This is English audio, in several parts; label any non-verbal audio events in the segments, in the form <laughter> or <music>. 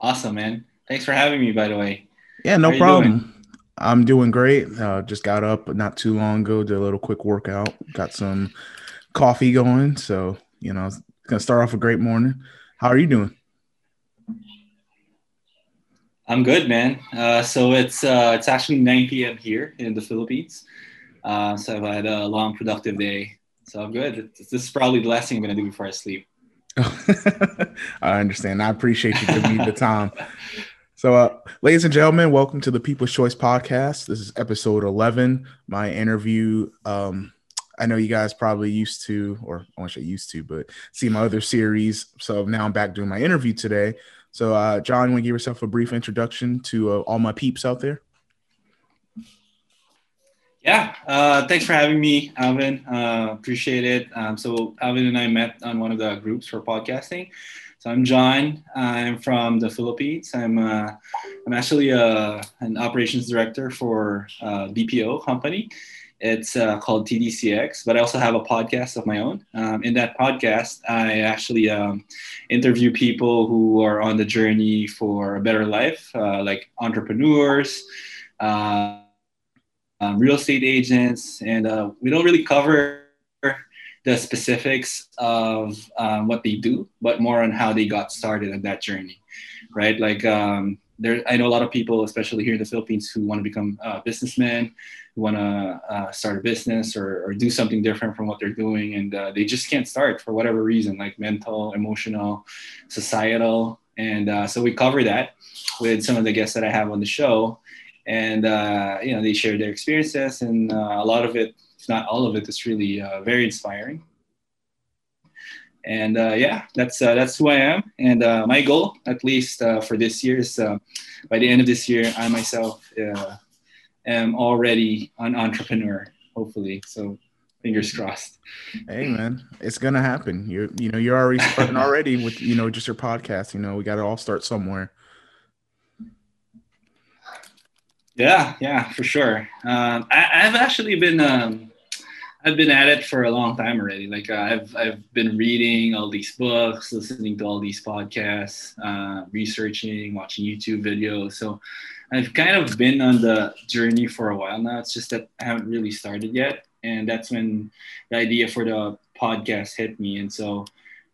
Awesome, man. Thanks for having me, by the way. Yeah, no problem. I'm doing great. Uh, just got up not too long ago, did a little quick workout, got some coffee going. So, you know, it's gonna start off a great morning. How are you doing? I'm good, man. Uh, so it's uh, it's actually 9 p.m. here in the Philippines. Uh, so I've had a long, productive day. So I'm good. This is probably the last thing I'm gonna do before I sleep. <laughs> I understand. I appreciate you giving me the time. So, uh, ladies and gentlemen, welcome to the People's Choice Podcast. This is episode 11. My interview. Um, I know you guys probably used to, or I want to say used to, but see my other series. So now I'm back doing my interview today. So, uh, John, want to give yourself a brief introduction to uh, all my peeps out there? Yeah, uh, thanks for having me, Alvin. Uh, appreciate it. Um, so, Alvin and I met on one of the groups for podcasting. So I'm John. I'm from the Philippines. I'm uh, I'm actually uh, an operations director for BPO company. It's uh, called TDCX, but I also have a podcast of my own. Um, in that podcast, I actually um, interview people who are on the journey for a better life, uh, like entrepreneurs, uh, um, real estate agents, and we don't really cover the specifics of um, what they do, but more on how they got started on that journey, right? Like um, there, I know a lot of people, especially here in the Philippines, who want to become uh, businessmen, who want to uh, start a business or, or, do something different from what they're doing, and uh, they just can't start for whatever reason, like mental, emotional, societal, and uh, so we cover that with some of the guests that I have on the show, and uh, you know they share their experiences, and uh, a lot of it if not all of it, is really very inspiring. And uh, yeah, that's uh, that's who I am. And uh, my goal, at least uh, for this year, is uh, by the end of this year, I myself am already an entrepreneur. Hopefully, so fingers crossed. Hey man, it's gonna happen. You're you know you're already starting already <laughs> with you know just your podcast. You know we got to all start somewhere. Yeah, yeah, for sure. Um, I, have actually been um, I've been at it for a long time already. Like uh, I've I've been reading all these books, listening to all these podcasts, uh, researching, watching YouTube videos. So I've kind of been on the journey for a while now. It's just that I haven't really started yet, and that's when the idea for the podcast hit me. And so,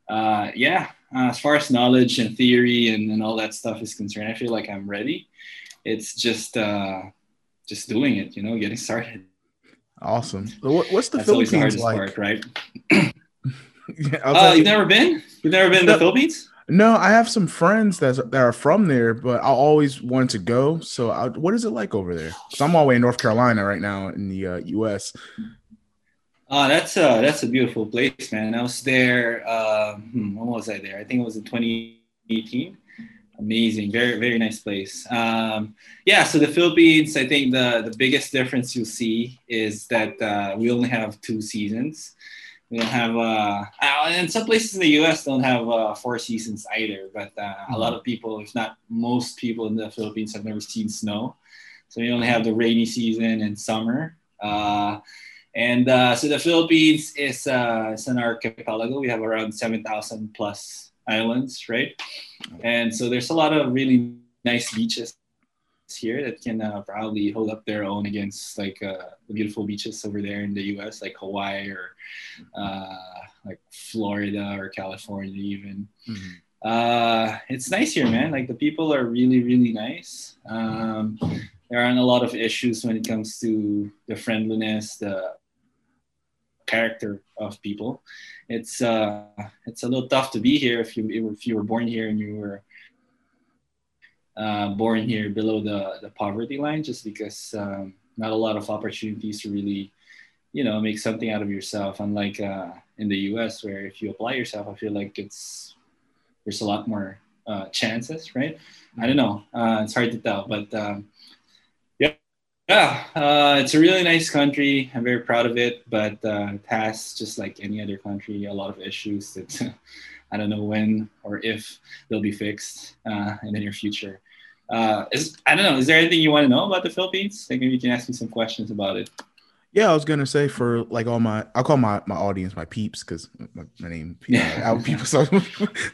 uh, yeah, uh, as far as knowledge and theory and, and all that stuff is concerned, I feel like I'm ready it's just uh, just doing it, you know, getting started. Awesome. What's the That's Philippines the like? Part, right? <clears throat> yeah, uh, you've never been? You've never been to the Philippines? No, I have some friends that that are from there, but I always wanted to go. So, I, what is it like over there? So I'm all the way in North Carolina right now in the uh, U.S. Uh, that's uh, that's a beautiful place, man. I was there. Uh, hmm, when was I there? I think it was in 2018 amazing. Very very nice place. Um, yeah so the philippines i think the the biggest difference you'll see is that uh, we only have two seasons. We don't have uh, and some places in the us don't have uh, four seasons either but uh, mm-hmm. a lot of people if not most people in the philippines have never seen snow. So we only have the rainy season and summer. Uh, and uh, so the philippines is, uh, is an archipelago. We have around 7000 plus islands, right? And so there's a lot of really nice beaches here that can uh, probably hold up their own against like uh, the beautiful beaches over there in the U.S., like Hawaii or uh, like Florida or California, even. Mm-hmm. Uh, it's nice here, man. Like the people are really, really nice. Um, there aren't a lot of issues when it comes to the friendliness, the character of people. It's uh, it's a little tough to be here if you if you were born here and you were uh, born here below the the poverty line, just because um, not a lot of opportunities to really, you know, make something out of yourself. Unlike uh, in the U.S., where if you apply yourself, I feel like it's there's a lot more uh, chances, right? I don't know. Uh, it's hard to tell, but um, yeah, uh, it's a really nice country. I'm very proud of it, but uh, it has, just like any other country, a lot of issues that <laughs> I don't know when or if they'll be fixed uh, in the near future. uh, is I don't know. Is there anything you want to know about the Philippines? Like maybe you can ask me some questions about it. Yeah, I was gonna say for like all my, I'll call my my audience my peeps because my, my, name uh, <laughs> people. So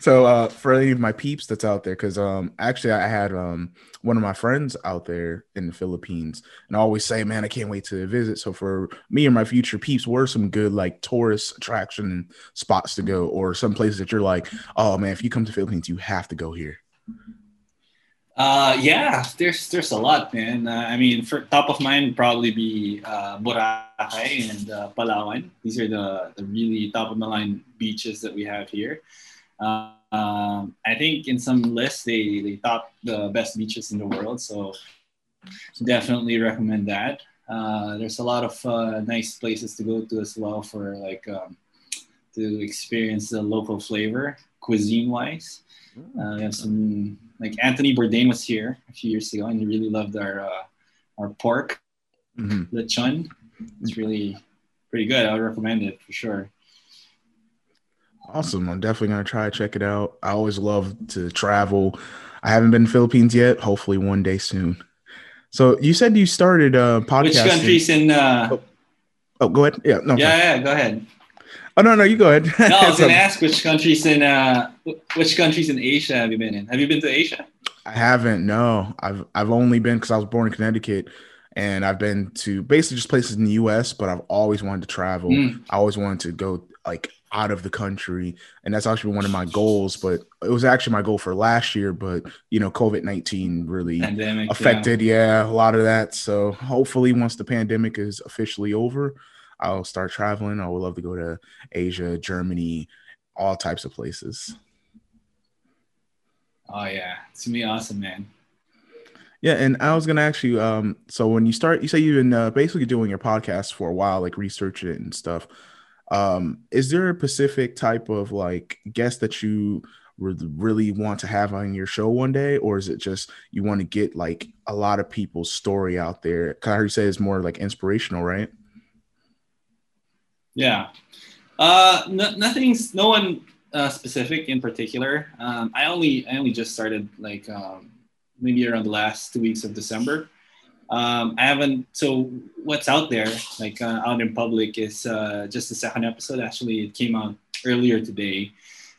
so uh, for any of my peeps that's out there, because um actually I had um one of my friends out there in the Philippines, and I always say, man, I can't wait to visit. So for me and my future peeps, were some good like tourist attraction spots to go, or some places that you're like, oh man, if you come to Philippines, you have to go here. Uh, yeah, there's there's a lot, man. Uh, I mean, for top of mind probably be uh, Boracay and uh, Palawan. These are the, the really top of the line beaches that we have here. Um, I think in some lists they they top the best beaches in the world, so definitely recommend that. Uh, there's a lot of uh, nice places to go to as well for like um, to experience the local flavor, cuisine wise. Uh, we have some like Anthony Bourdain was here a few years ago, and he really loved our uh, our pork mm-hmm. lechon. It's really pretty good. I would recommend it for sure. Awesome. I'm definitely gonna try to check it out. I always love to travel. I haven't been to Philippines yet. Hopefully one day soon. So you said you started a podcast. Which countries in uh oh, oh go ahead. Yeah, no. Yeah, yeah, go ahead. Oh no, no, you go ahead. <laughs> no, I was <laughs> gonna ask which countries in uh, which countries in Asia have you been in? Have you been to Asia? I haven't. No, I've I've only been because I was born in Connecticut, and I've been to basically just places in the U.S. But I've always wanted to travel. Mm. I always wanted to go like out of the country, and that's actually one of my goals. But it was actually my goal for last year. But you know, COVID nineteen really pandemic, affected, yeah. yeah, a lot of that. So hopefully, once the pandemic is officially over, I'll start traveling. I would love to go to Asia, Germany, all types of places. Oh yeah, it's gonna be awesome, man. Yeah, and I was gonna ask you. Um, so when you start, you say you've been uh, basically doing your podcast for a while, like research it and stuff. Um, is there a specific type of like guest that you really want to have on your show one day, or is it just you want to get like a lot of people's story out there? Cause I heard you say it's more like inspirational, right? Yeah. Uh, no, nothing's no one uh, specific in particular. Um, I only I only just started like um, maybe around the last two weeks of December. Um, I haven't. So what's out there, like uh, out in public, is uh, just the second episode. Actually, it came out earlier today.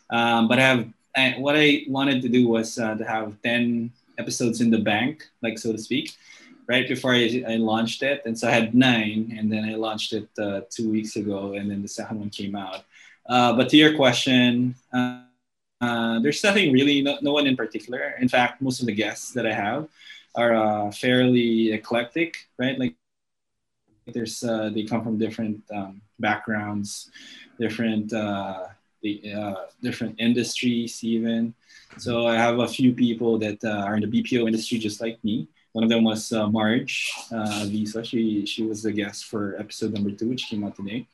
Um, but I have I, what I wanted to do was uh, to have ten episodes in the bank, like so to speak right before I, I, launched it. And so I had nine, and then I launched it uh, two weeks ago, and then the second one came out. Uh, but to your question, uh, uh, there's nothing really, no, no, one in particular. In fact, most of the guests that I have are uh, fairly eclectic, right? Like there's, uh, they come from different um, backgrounds, different, the, different industries even. So I have a few people that are in the BPO industry just like me. One of them was uh, Marge uh, Visa. She she was the guest for episode number two, which came out today.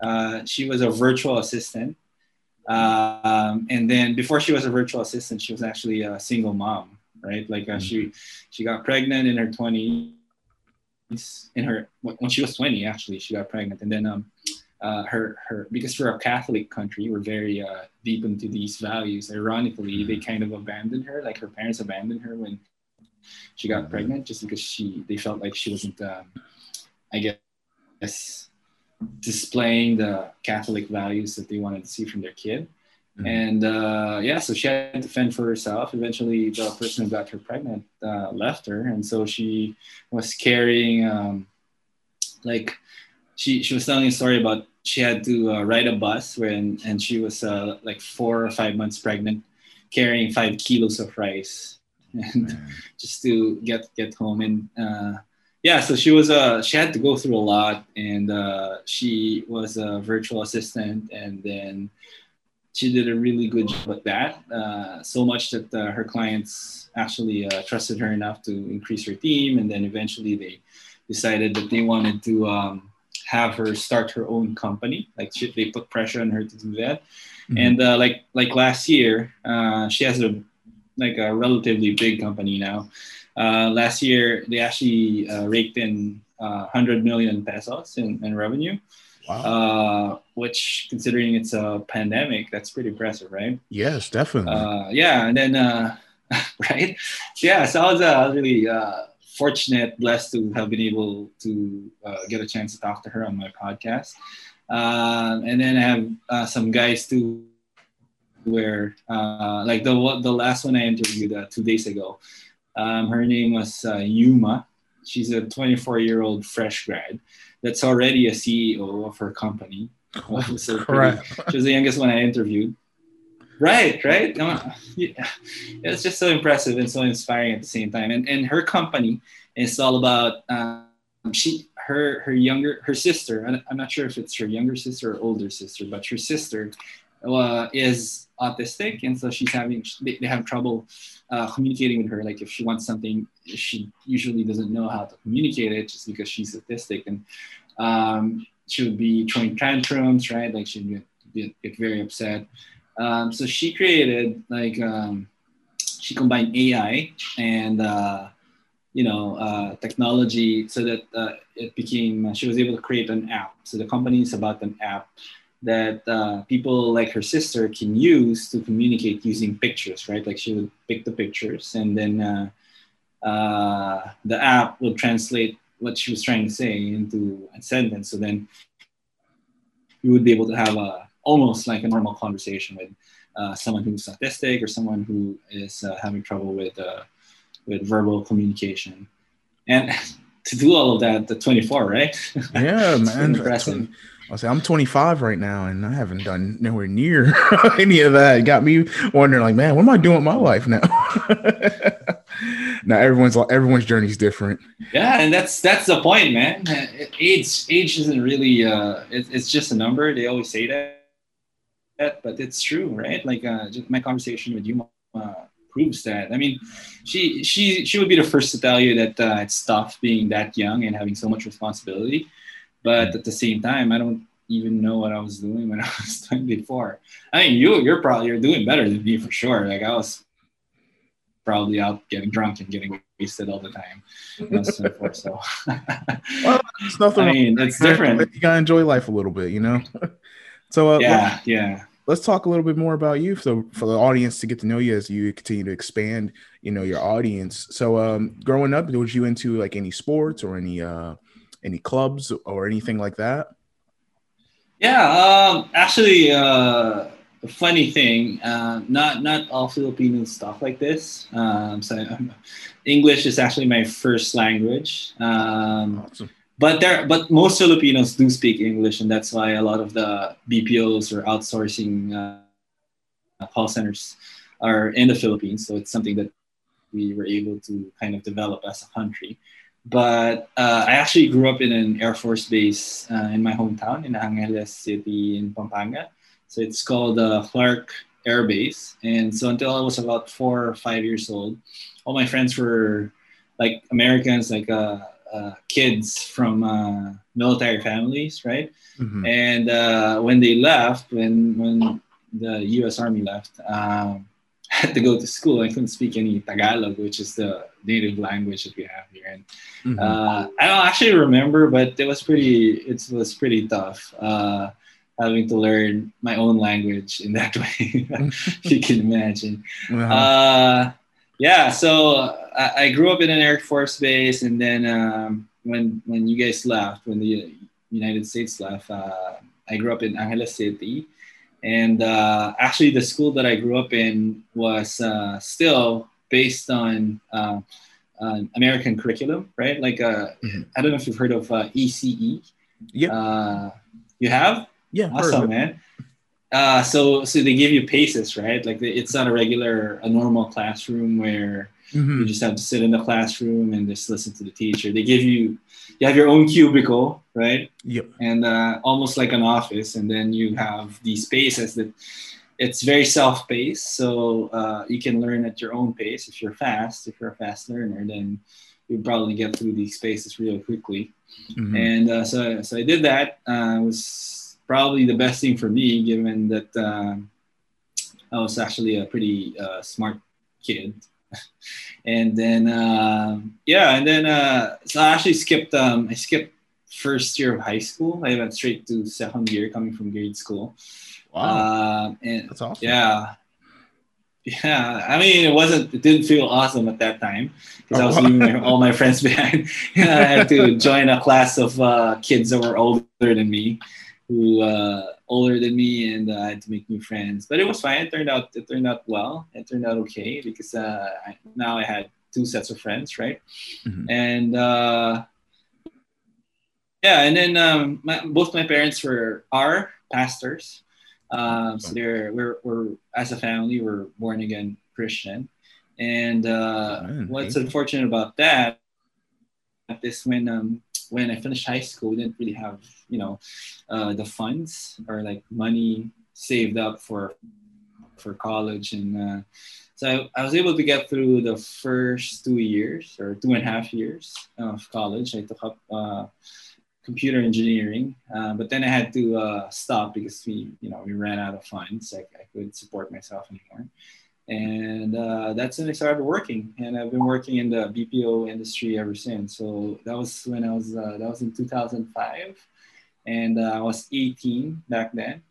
Uh, she was a virtual assistant, um, and then before she was a virtual assistant, she was actually a single mom, right? Like uh, she she got pregnant in her twenties. In her when she was twenty, actually, she got pregnant, and then um, uh, her her because we're a Catholic country, we're very uh, deep into these values. Ironically, they kind of abandoned her, like her parents abandoned her when she got pregnant just because she they felt like she wasn't um, I guess displaying the Catholic values that they wanted to see from their kid. Mm-hmm. And uh, yeah, so she had to fend for herself. Eventually, the person who got her pregnant uh, left her, and so she was carrying, um, like, she she was telling a story about she had to uh, ride a bus when and she was uh, like four or five months pregnant, carrying five kilos of rice and <laughs> just to get get home. And uh, yeah so she was uh she had to go through a lot. And uh, she was a virtual assistant. And then she did a really good job at that uh, so much that uh, her clients actually uh, trusted her enough to increase her team. And then eventually they decided that they wanted to um, have her start her own company. Like she, they put pressure on her to do that. Mm-hmm. and uh, like like last year uh, she has a like a relatively big company now. Uh, last year, they actually uh, raked in uh, 100 million pesos in, in revenue. Wow. Uh, which, considering it's a pandemic, that's pretty impressive, right? Yes, definitely. Uh, yeah, and then uh, <laughs> right? Yeah, so I was uh, really uh, fortunate, blessed to have been able to uh, get a chance to talk to her on my podcast. Um, and then I have uh, some guys too, where uh, like the the last one I interviewed uh, two days ago. Um, her name was Yuma. She's a 24 year old fresh grad that's already a CEO of her company. <laughs> so pretty, she was the youngest one I interviewed. Right, right. <laughs> Yeah. It's just so impressive and so inspiring at the same time. And and her company is all about um, she her her younger her sister. I'm not sure if it's her younger sister or older sister, but her sister uh, is autistic, and so she's having they, they have trouble uh, communicating with her. Like if she wants something, she usually doesn't know how to communicate it just because she's autistic, and um, she would be throwing tantrums, right? Like she'd get, get, get very upset. Um, so she created like um, she combined AI and uh, you know uh, technology so that uh, it became she was able to create an app. So the company is about an app that uh, people like her sister can use to communicate using pictures, right? Like she would pick the pictures and then uh, uh, the app will translate what she was trying to say into a sentence. So then you would be able to have a almost like a normal conversation with uh, someone who's autistic or someone who is uh, having trouble with uh, with verbal communication. And <laughs> to do all of that at 24, right? Yeah, <laughs> man. impressive. I say I'm 25 right now, and I haven't done nowhere near <laughs> any of that. It got me wondering, like, man, what am I doing with my life now? <laughs> now everyone's everyone's journey is different. Yeah, and that's that's the point, man. Age age isn't really uh, it, it's just a number. They always say that but it's true, right? Like uh, just my conversation with you uh, proves that. I mean, she she she would be the first to tell you that uh, it's tough being that young and having so much responsibility. But at the same time, I don't even know what I was doing when <laughs> I was 24. I mean, you you're probably you're doing better than me for sure. Like I was probably out getting drunk and getting wasted all the time. so <laughs> <laughs> well, it's nothing. I mean, it's different. You gotta enjoy life a little bit, you know. so uh, yeah, yeah let's talk a little bit more about you so for the audience to get to know you as you continue to expand you know your audience. So um growing up was you into like any sports or any uh any clubs or anything like that? Yeah um actually uh a funny thing uh, not not all Filipino stuff like this. Um so <laughs> english is actually my first language. Um awesome but there but most filipinos do speak english and that's why a lot of the bpos or outsourcing uh, call centers are in the philippines. So it's something that we were able to kind of develop as a country. But uh, i actually grew up in an air force base uh, in my hometown in angeles city in pampanga. So it's called uh, clark air base. And so until i was about four or five years old all my friends were like americans like uh, kids from uh, military families, right? Mm-hmm. And uh, when they left, when when the U.S. Army left, um, I <laughs> had to go to school. I couldn't speak any Tagalog, which is the native language that we have here. And mm-hmm. Uh, I don't actually remember, but it was pretty. It was pretty tough uh, having to learn my own language in that <laughs> way. <laughs> you can imagine. Uh-huh yeah, so I, I, grew up in an Air Force base, and then um, when when you guys left, when the United States left, uh, I grew up in Angeles City, and uh, actually the school that I grew up in was uh, still based on uh, American curriculum, right? Like uh, mm-hmm. I don't know if you've heard of ACE. Uh, yeah. you have? Yeah. Awesome, man. Uh, so so they give you paces, right? Like it's not a regular, a normal classroom where mm-hmm. you just have to sit in the classroom and just listen to the teacher. They give you you have your own cubicle, right? Yep. And uh, almost like an office, and then you have these spaces that it's very self-paced, so uh, you can learn at your own pace. If you're fast, if you're a fast learner, then you probably get through these spaces really quickly. Mm-hmm. And uh, so so I did that. Uh, was probably the best thing for me, given that uh, I was actually a pretty uh, smart kid. <laughs> and then uh, yeah, and then uh, so I actually skipped. Um, I skipped first year of high school. I went straight to second year, coming from grade school. Wow, uh, and that's awesome. Yeah, Yeah, I mean, it wasn't. It didn't feel awesome at that time because I was oh. leaving all my friends <laughs> behind. <laughs> I had to join a class of uh, kids that were older than me, who uh, older than me, and uh, I had to make new friends. But it was fine. It turned out. It turned out well. It turned out okay because uh, I, now I had two sets of friends, right? Mm-hmm. And uh, yeah, and then um, my, both my parents were are pastors. Um, so they're we're, we're as a family we're born again Christian, and uh, what's unfortunate about that is when um, when I finished high school, we didn't really have you know uh, the funds or like money saved up for for college, and uh, so I, I, was able to get through the first two years or two and a half years of college. I took up uh, computer engineering, uh, but then I had to uh, stop because we, you know, we ran out of funds. I, I couldn't support myself anymore, and uh, that's when I started working. And I've been working in the BPO industry ever since. So that was when I was uh, that was in 2005, and uh, I was 18 back then.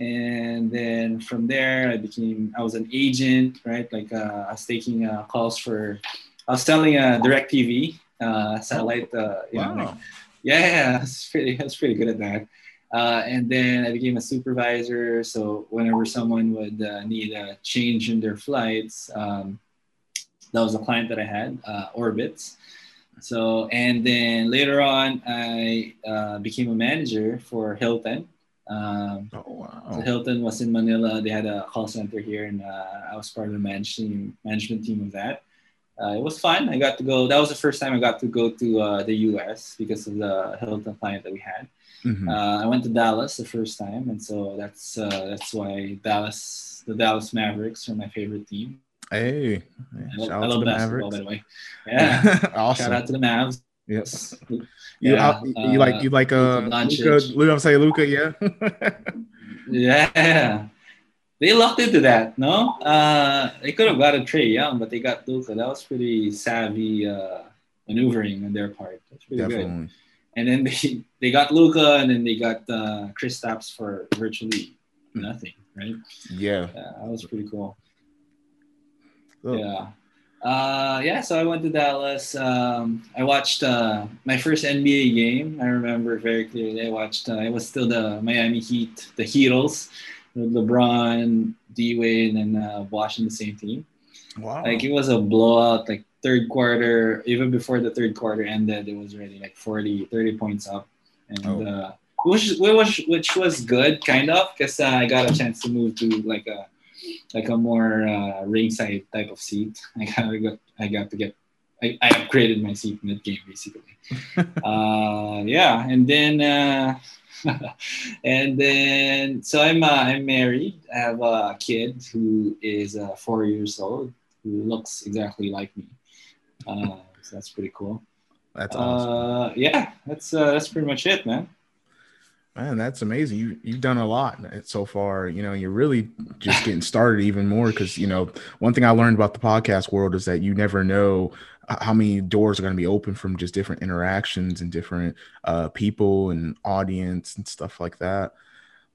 And then from there, I became I was an agent, right? Like uh, I was taking calls for, I was selling a DirecTV satellite, you wow. know, like, yeah, that's pretty. That's pretty good at that. Uh, and then I became a supervisor. So whenever someone would uh, need a change in their flights, um, that was a client that I had, uh, Orbitz. So and then later on, I uh, became a manager for Hilton. Um, oh wow! So Hilton was in Manila. They had a call center here, and uh, I was part of the management management team of that uh, it was fun. I got to go. That was the first time I got to go to uh, the U.S. because of the Hilton client that we had. Mm-hmm. Uh, I went to Dallas the first time, and so that's uh, that's why Dallas, the Dallas Mavericks, are my favorite team. Hey, I, I love basketball, Mavericks. by the way. <laughs> Yeah, awesome. Shout out to the Mavs. Yes. <laughs> You, yeah, you like you like uh Luka, Luka, I'm saying Luka, yeah. <laughs> yeah they locked into that. No, uh, they could have got a Trae Young, but they got Luka. That was pretty savvy uh, maneuvering on their part. That's pretty Definitely. good. And then they <laughs> they got Luka, and then they got uh, Kristaps for virtually hmm. nothing, right? Yeah, yeah that was pretty cool. Oh. Yeah. Uh, yeah, so I went to Dallas. Um, I watched uh, my first NBA game. I remember very clearly. I watched. Uh, it was still the Miami Heat, the Heatles. LeBron, D Wade, and uh, Bosh in the same team. Wow! Like it was a blowout. Like third quarter, even before the third quarter ended, it was already like 40, 30 points up, and oh. uh, which which which was good, kind of, because uh, I got a chance to move to like a like a more uh, ringside type of seat. <laughs> I kind of got I got to get I, I upgraded my seat that game basically. <laughs> uh, yeah, and then uh, <laughs> and then so I'm uh, I'm married. I have a kid who is uh, four years old who looks exactly like me. Uh, so that's pretty cool. That's awesome. Uh, yeah, that's uh, that's pretty much it, man. Man, that's amazing. You you've done a lot so far. You know, you're really just getting started even more because you know one thing I learned about the podcast world is that you never know how many doors are going to be open from just different interactions and different uh, people and audience and stuff like that.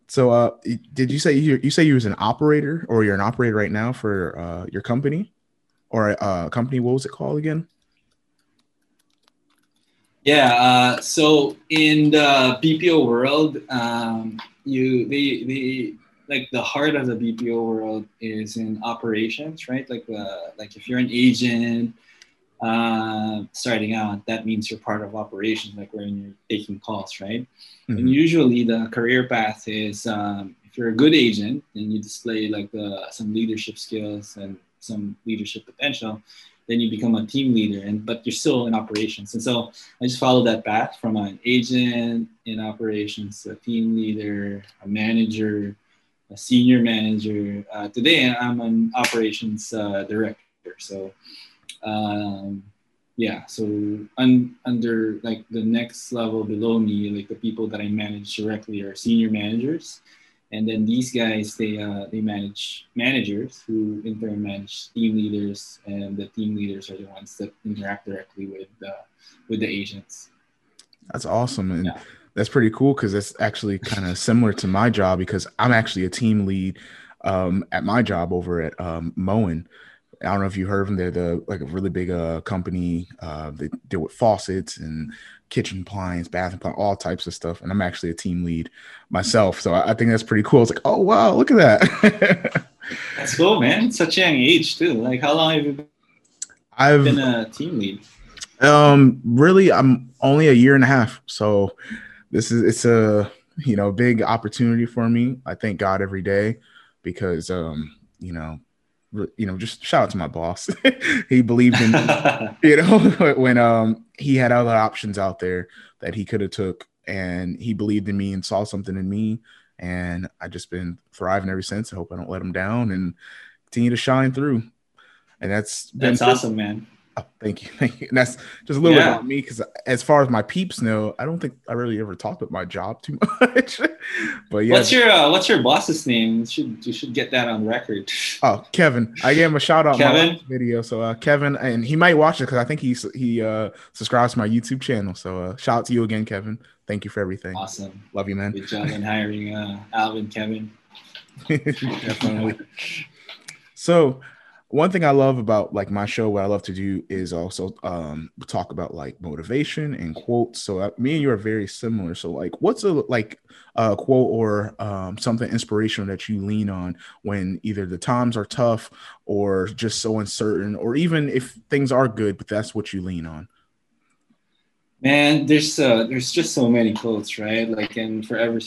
So, uh, did you say you you say you was an operator or you're an operator right now for uh, your company or a uh, company? What was it called again? Yeah. Uh, so in the BPO world, um, you the the like the heart of the BPO world is in operations, right? Like the like if you're an agent uh, starting out, that means you're part of operations, like when you're taking calls, right? Mm-hmm. And usually the career path is um, if you're a good agent and you display like the, some leadership skills and some leadership potential, then you become a team leader. And but you're still in operations. And so I just followed that path from an agent in operations, a team leader, a manager, a senior manager. Uh, today I'm an operations uh, director. So um, yeah so un, under like the next level below me like the people that i manage directly are senior managers and then these guys they uh, they manage managers who in turn manage team leaders and the team leaders are the ones that interact directly with the with the agents that's awesome and yeah. that's pretty cool because that's actually kind of similar to my job because i'm actually a team lead um, at my job over at um, Moen. I don't know if you heard of them. They're the like a really big uh, company. Uh, they deal with faucets and kitchen appliance, bathroom appliance, all types of stuff. And I'm actually a team lead myself, so I, I think that's pretty cool. It's like, oh wow, look at that. <laughs> that's cool, man. Such a young age too. Like, how long have you been? I've been a team lead. Um, really, I'm only a year and a half, so this is it's a you know big opportunity for me. I thank God every day because um, you know you know, just shout out to my boss. <laughs> he believed in <laughs> you know when um he had other options out there that he could have took, and he believed in me and saw something in me, and I just been thriving ever since. I hope I don't let him down and continue to shine through. And that's that's awesome, man. Oh, thank you, <laughs> thank you. And that's just a little yeah. bit about me because, as far as my peeps know, I don't think I really ever talked about my job too <laughs> much. but yeah, what's your uh, what's your boss's name? You should you should get that on record. Oh, Kevin. I gave him a shout out Kevin? my video. So uh, Kevin, and he might watch it because I think he he uh, subscribes to my YouTube channel. So uh, shout out to you again, Kevin. Thank you for everything. Awesome. Love you, man. Good job in hiring uh, Alvin, Kevin. <laughs> Definitely. so one thing I love about like my show, what I love to do is also um, talk about like motivation and quotes. So uh, me and you are very similar. So like, what's a like a quote or um, something inspirational that you lean on when either the times are tough or just so uncertain, or even if things are good, but that's what you lean on. Man, there's uh, there's just so many quotes, right? Like in forever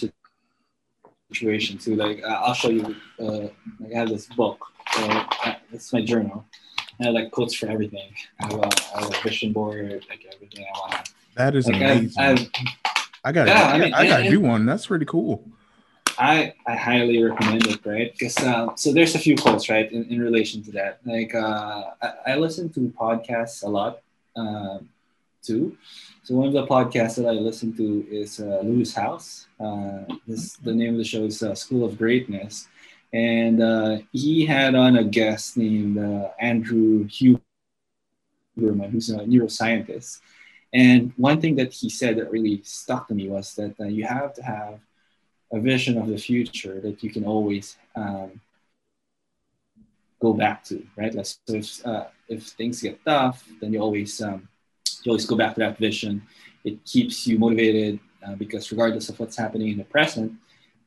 situation too. Like I'll show you. Uh, like I have this book so it's my journal. I have like quotes for everything. I have a, I have a vision board, like everything I want. That is like amazing. I, have, I got, yeah, I, mean, I got you one. That's pretty cool. I, I highly recommend it, right? Because uh, so there's a few quotes, right, in, in relation to that. Like uh, I, I listen to podcasts a lot uh, too. So one of the podcasts that I listen to is uh, Lewis Howes. Uh, this the name of the show is uh, School of Greatness, and uh, he had on a guest named uh, Andrew Huberman, who's a neuroscientist. And one thing that he said that really stuck to me was that uh, you have to have a vision of the future that you can always um, go back to, right? Like, so if, uh, if things get tough, then you always um, you always go back to that vision. It keeps you motivated uh, because regardless of what's happening in the present,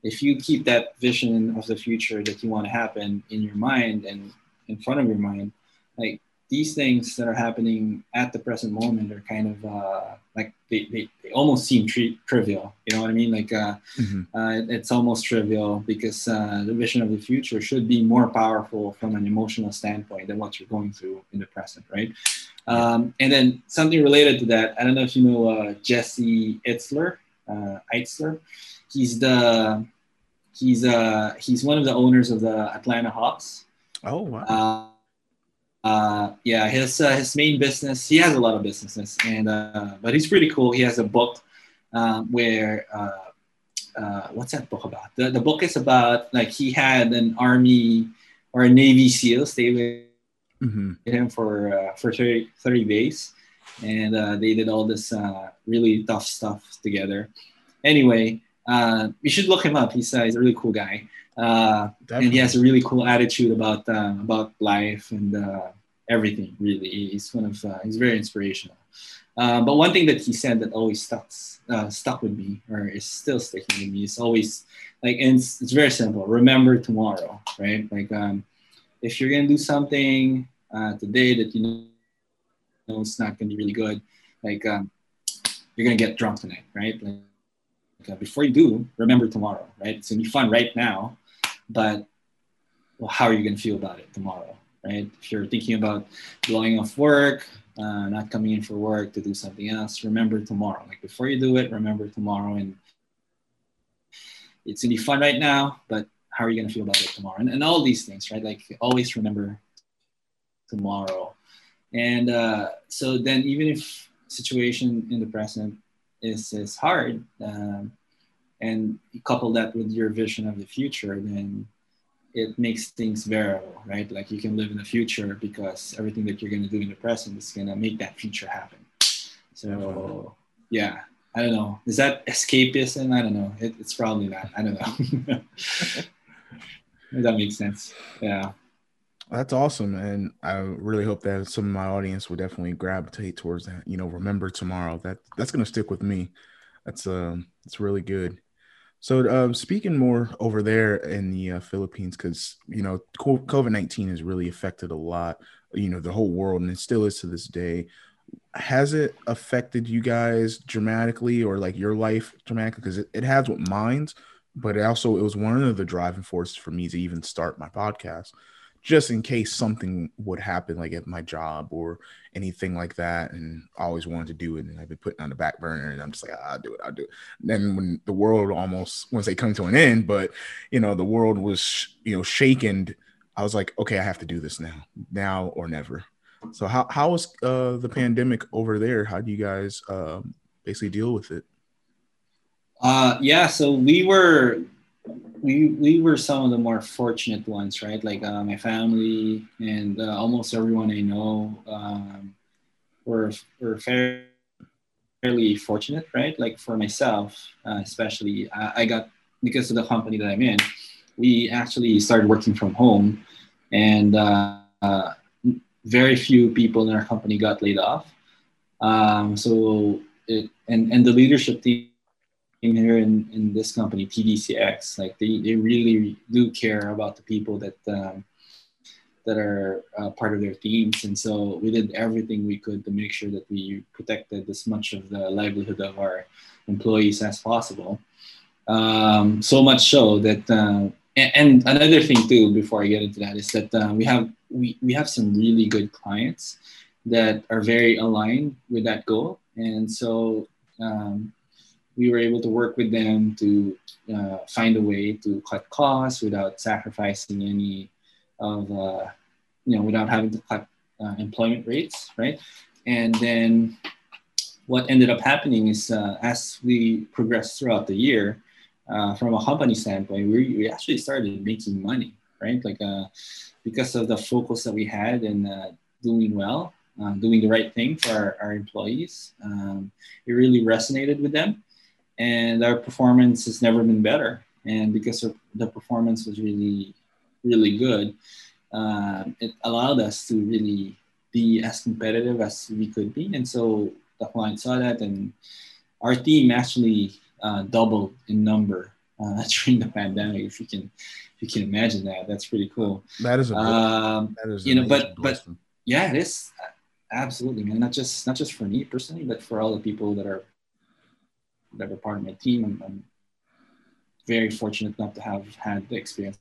if you keep that vision of the future that you want to happen in your mind and in front of your mind, like these things that are happening at the present moment are kind of uh, like they, they, they almost seem tri- trivial. You know what I mean? Like uh, mm-hmm. uh, it's almost trivial because uh, the vision of the future should be more powerful from an emotional standpoint than what you're going through in the present, right? Um, and then something related to that, I don't know if you know uh, Jesse Itzler, uh, Itzler he's the he's uh he's one of the owners of the Atlanta Hawks. Oh wow. Uh, uh, yeah, his uh, his main business. He has a lot of businesses, and uh, but he's pretty cool. He has a book um, where uh, uh, what's that book about? The the book is about like he had an army or a Navy SEAL stay with mm-hmm. him for uh, for 30, 30 days, and uh, they did all this uh, really tough stuff together. Anyway, uh, you should look him up. He's, uh, he's a really cool guy, uh, and he has a really cool attitude about uh, about life and uh, everything. Really, he's one of uh, he's very inspirational. but one thing that he said that always stuck stuck with me, or is still sticking with me, is always like, and it's, it's very simple. Remember tomorrow, right? Like, um, if you're gonna do something today that you know it's not gonna be really good, like um, you're gonna get drunk tonight, right? Like, uh, before you do, remember tomorrow, right? It's gonna be fun right now, but well, how are you gonna feel about it tomorrow, right? If you're thinking about blowing off work, uh, not coming in for work to do something else, remember tomorrow. Like before you do it, remember tomorrow, and it's gonna be fun right now, but how are you gonna feel about it tomorrow? And, and all these things, right? Like always remember tomorrow. And uh, so then, even if situation in the present is is hard, um, and couple that with your vision of the future, then it makes things bearable, right? Like you can live in the future because everything that you're going to do in the present is going to make that future happen. So, yeah, I don't know. Is that escapism? I don't know. It, it's probably not. I don't know. <laughs> that makes sense. Yeah. That's awesome, and I really hope that some of my audience will definitely gravitate towards that. You know, remember tomorrow. That that's gonna stick with me. That's um, it's really good. So, um, speaking more over there in the uh, Philippines, because you know COVID nineteen has really affected a lot. You know, the whole world, and it still is to this day. Has it affected you guys dramatically, or like your life dramatically? Because it, it has with mines, but it also it was one of the driving forces for me to even start my podcast just in case something would happen like at my job or anything like that and I always wanted to do it and I've been putting on the back burner and I'm just like ah, I'll do it I'll do it. Then when the world almost once they come to an end but you know the world was you know shaken I was like okay I have to do this now now or never. So how how was uh the pandemic over there? How do you guys um basically deal with it? Uh yeah so we were we we were some of the more fortunate ones, right? Like uh, my family and uh, almost everyone I know um, were were fairly fortunate, right? Like for myself, uh, especially, I, I, got because of the company that I'm in, we actually started working from home, and uh, very few people in our company got laid off. Um, so it and and the leadership team here in, in this company, TDCX, like they, they really do care about the people that um, that are uh, part of their teams. And so we did everything we could to make sure that we protected as much of the livelihood of our employees as possible. Um, so much so that, uh, and, and, another thing too, before I get into that, is that uh, we have we, we have some really good clients that are very aligned with that goal. And so um, we were able to work with them to uh, find a way to cut costs without sacrificing any of, uh, you know, without having to cut uh, employment rates, right? And then what ended up happening is uh, as we progressed throughout the year, uh, from a company standpoint, we, we actually started making money, right? Like uh, because of the focus that we had in doing well, doing the right thing for our, our employees. Um, it really resonated with them and our performance has never been better. And because the performance was really, really good, uh, it allowed us to really be as competitive as we could be. And so the client saw that, and our team actually uh, doubled in number uh, <laughs> during the pandemic. If you can, if you can imagine that, that's pretty cool. That is a um, that is you know, but but yeah, it is absolutely, man. Not just not just for me personally, but for all the people that are that were part of my team. I'm, I'm very fortunate not to have had the experience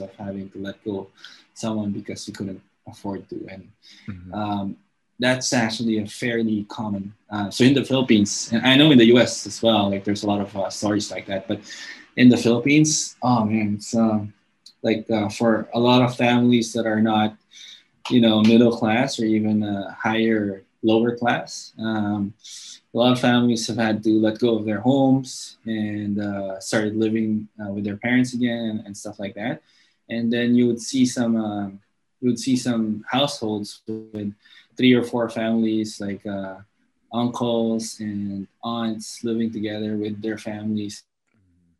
of having to let go someone because you couldn't afford to, and mm-hmm. um, that's actually a fairly common. Uh, so in the Philippines, and I know in the U.S. as well, like there's a lot of uh, stories like that, but in the Philippines, oh man, it's um, like uh, for a lot of families that are not, you know, middle class or even higher lower class. Um, a lot of families have had to let go of their homes and uh, started living uh, with their parents again and, stuff like that. And then you would see some uh, you would see some households with three or four families, like uh, uncles and aunts, living together with their families,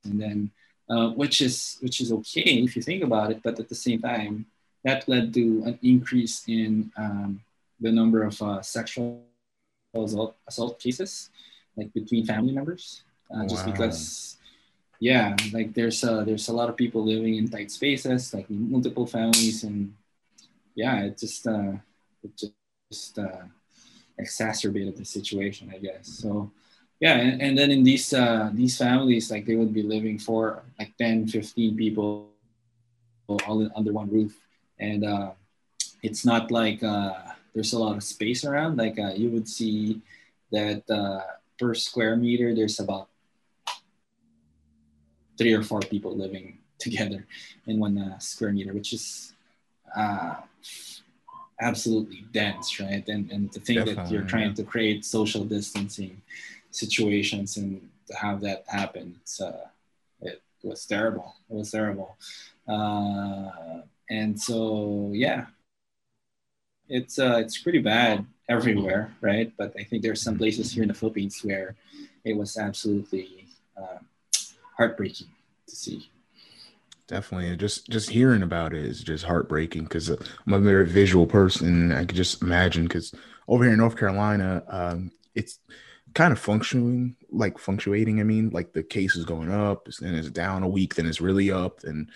and then uh, which is which is okay if you think about it. But at the same time, that led to an increase in um, the number of uh, sexual assault, assault cases, like between family members, uh, just because, yeah, like there's a, there's a lot of people living in tight spaces, like multiple families, and yeah, it just uh, it just uh, exacerbated the situation, I guess. So yeah, and, and then in these uh, these families, like they would be living for like 10, 15 people all in, under one roof, and uh, it's not like uh, there's a lot of space around. Like uh, you would see that uh, per square meter, there's about three or four people living <laughs> together in one uh, square meter, which is uh, absolutely dense, right? And and to think Definitely, that you're trying yeah. to create social distancing situations and to have that happen, it's uh, it was terrible. It was terrible. Uh, and so yeah, it's uh, it's pretty bad everywhere, right? But I think there's some places here in the Philippines where it was absolutely uh, heartbreaking to see. definitely. Just just hearing about it is just heartbreaking because I'm a very visual person. I could just imagine because over here in North Carolina, um, it's kind of functioning like fluctuating. I mean, like the case is going up, then it's down a week, then it's really up. And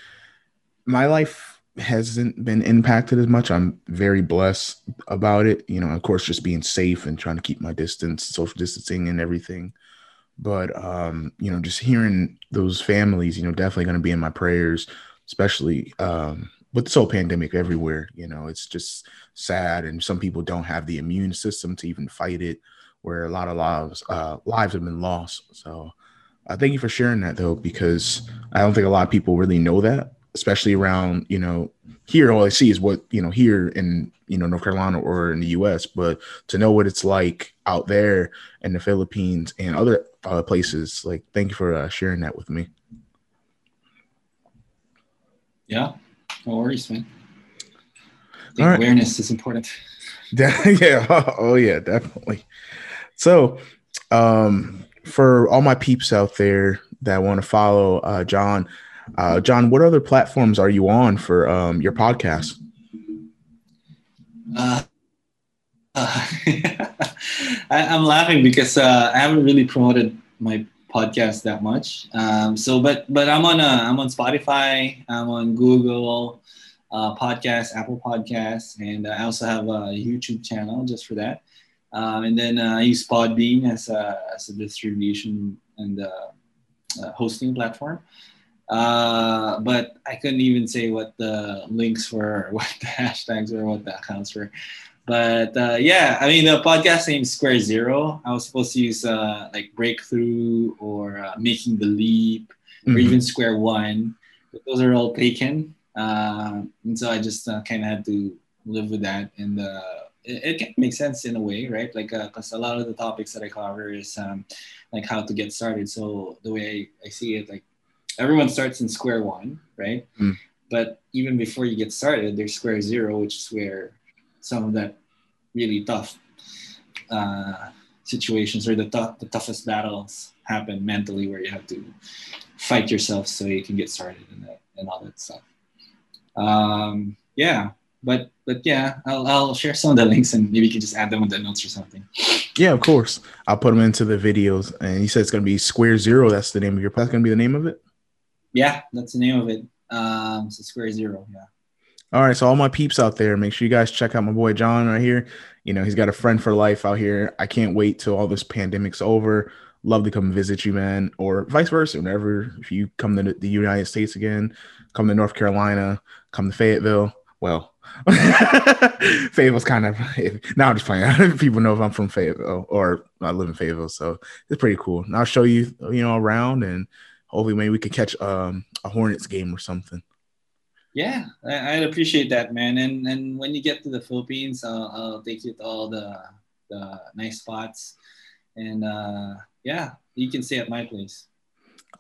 my life hasn't been impacted as much. I'm very blessed about it. You know, of course, just being safe and trying to keep my distance, social distancing, and everything. But um, you know, just hearing those families, you know, definitely going to be in my prayers, especially um, with this whole pandemic everywhere. You know, it's just sad, and some people don't have the immune system to even fight it where a lot of lives uh, lives have been lost. So uh, thank you for sharing that though, because I don't think a lot of people really know that, especially around you know here. All I see is what you know here in you know North Carolina or in the U.S. But to know what it's like out there in the Philippines and other uh, places, like thank you for uh, sharing that with me. Yeah, no worries, man. Right. Awareness is important. <laughs> yeah. Oh, yeah, definitely. So, um, for all my peeps out there that want to follow uh, John, uh, John, what other platforms are you on for um, your podcast? Uh, uh <laughs> I, am laughing because uh, I haven't really promoted my podcast that much. Um, so, but but I'm on uh, I'm on Spotify. I'm on Google uh, Podcasts, Apple Podcasts, and I also have a YouTube channel just for that. Um, and then uh, I use Podbean as a, as a distribution and uh, uh, hosting platform. Uh, but I couldn't even say what the links were, <laughs> what the hashtags were, what the accounts were. But uh, yeah, I mean, the podcast name is Square Zero. I was supposed to use uh, like Breakthrough or Making the Leap mm-hmm. or even Square One. But those are all taken. and so I just kind of had to live with that. And it, it can make sense in a way, right? Like, because uh, a lot of the topics that I cover is um, like how to get started. So the way I, I see it, like everyone starts in square one, right? Mm. But even before you get started, there's square zero, which is where some of that really tough uh, situations or the, the toughest battles happen mentally, where you have to fight yourself so you can get started and, that, and all that stuff. Um, yeah, but but yeah, I'll, I'll share some of the links and maybe you can just add them in the notes or something. Yeah, of course. I'll put them into the videos. And you said it's going to be Square Zero. That's the name of your. That's going to be the name of it. Yeah, that's the name of it. Um, so Square Zero. Yeah. All right, so all my peeps out there, make sure you guys check out my boy John right here. You know, he's got a friend for life out here. I can't wait till all this pandemic's over. Love to come visit you, man, or vice versa. Whenever if you come to the United States again, come to North Carolina, come to Fayetteville. Well, <laughs> Fayetteville's kind of <laughs> now I'm just playing. <laughs> People know if I'm from Fayetteville or I live in Fayetteville, so it's pretty cool. And I'll show you, you know, around and hopefully maybe we could catch um, a Hornets game or something. Yeah, I, would appreciate that, man. And and when you get to the Philippines, I'll, I'll take you to all the the nice spots, and uh, yeah, you can stay at my place.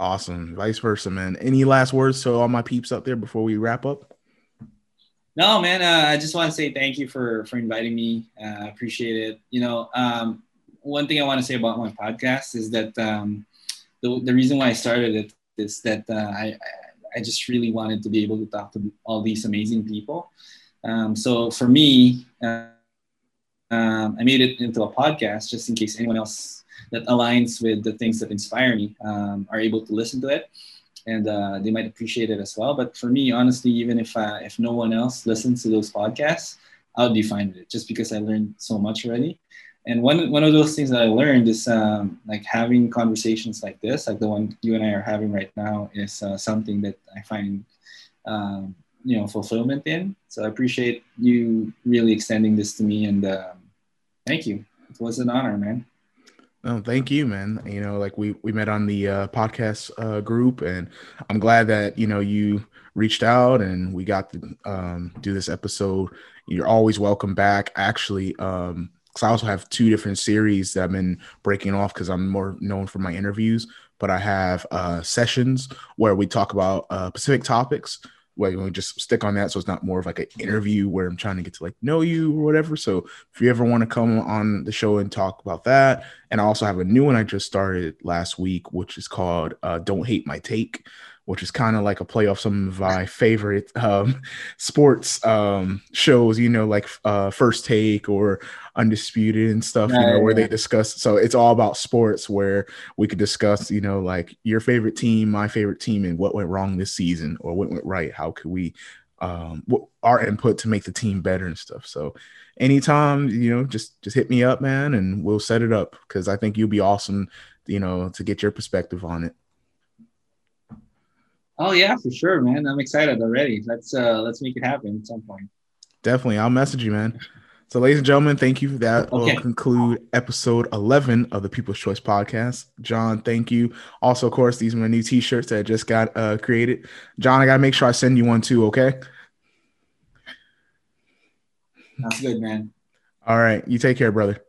Awesome. Vice versa, man. Any last words to all my peeps out there before we wrap up? No, man. Uh, I just want to say thank you for for inviting me. Uh, I appreciate it. You know, um, one thing I want to say about my podcast is that um, the the reason why I started it is that uh, I I just really wanted to be able to talk to all these amazing people. Um, so for me, uh, um, I made it into a podcast just in case anyone else that aligns with the things that inspire me um, are able to listen to it and uh, they might appreciate it as well. But for me, honestly, even if uh, if no one else listens to those podcasts, I'll be fine with it, just because I learned so much already. And one one of those things that I learned is um, like having conversations like this, like the one you and I are having right now, is uh, something that I find um, you know fulfillment in. So I appreciate you really extending this to me, and um, thank you. It was an honor, man. Oh, thank you, man. You know, like we we met on the uh, podcast uh, group, and I'm glad that you know you reached out and we got to um, do this episode. You're always welcome back. Actually, um, because I also have two different series that I've been breaking off because I'm more known for my interviews. But I have uh, sessions where we talk about uh, specific topics where we just stick on that so it's not more of like an interview where I'm trying to get to like know you or whatever. So if you ever want to come on the show and talk about that, and I also have a new one I just started last week, which is called uh, "Don't Hate My Take," which is kind of like a play off some of my favorite um, sports um, shows, you know, like uh, First Take or Undisputed and stuff, you know, where they discuss. So it's all about sports where we could discuss, you know, like your favorite team, my favorite team, and what went wrong this season or what went right. How could we, um, what our input to make the team better and stuff. So anytime, you know, just just hit me up, man, and we'll set it up because I think you'll be awesome, you know, to get your perspective on it. Oh yeah, for sure, man. I'm excited already. Let's uh let's make it happen at some point. Definitely. I'll message you, man. So, ladies and gentlemen, thank you. For that okay. will conclude episode 11 of the People's Choice podcast. John, thank you. Also, of course, these are my new t shirts that I just got uh, created. John, I got to make sure I send you one too, okay? That's good, man. All right. You take care, brother.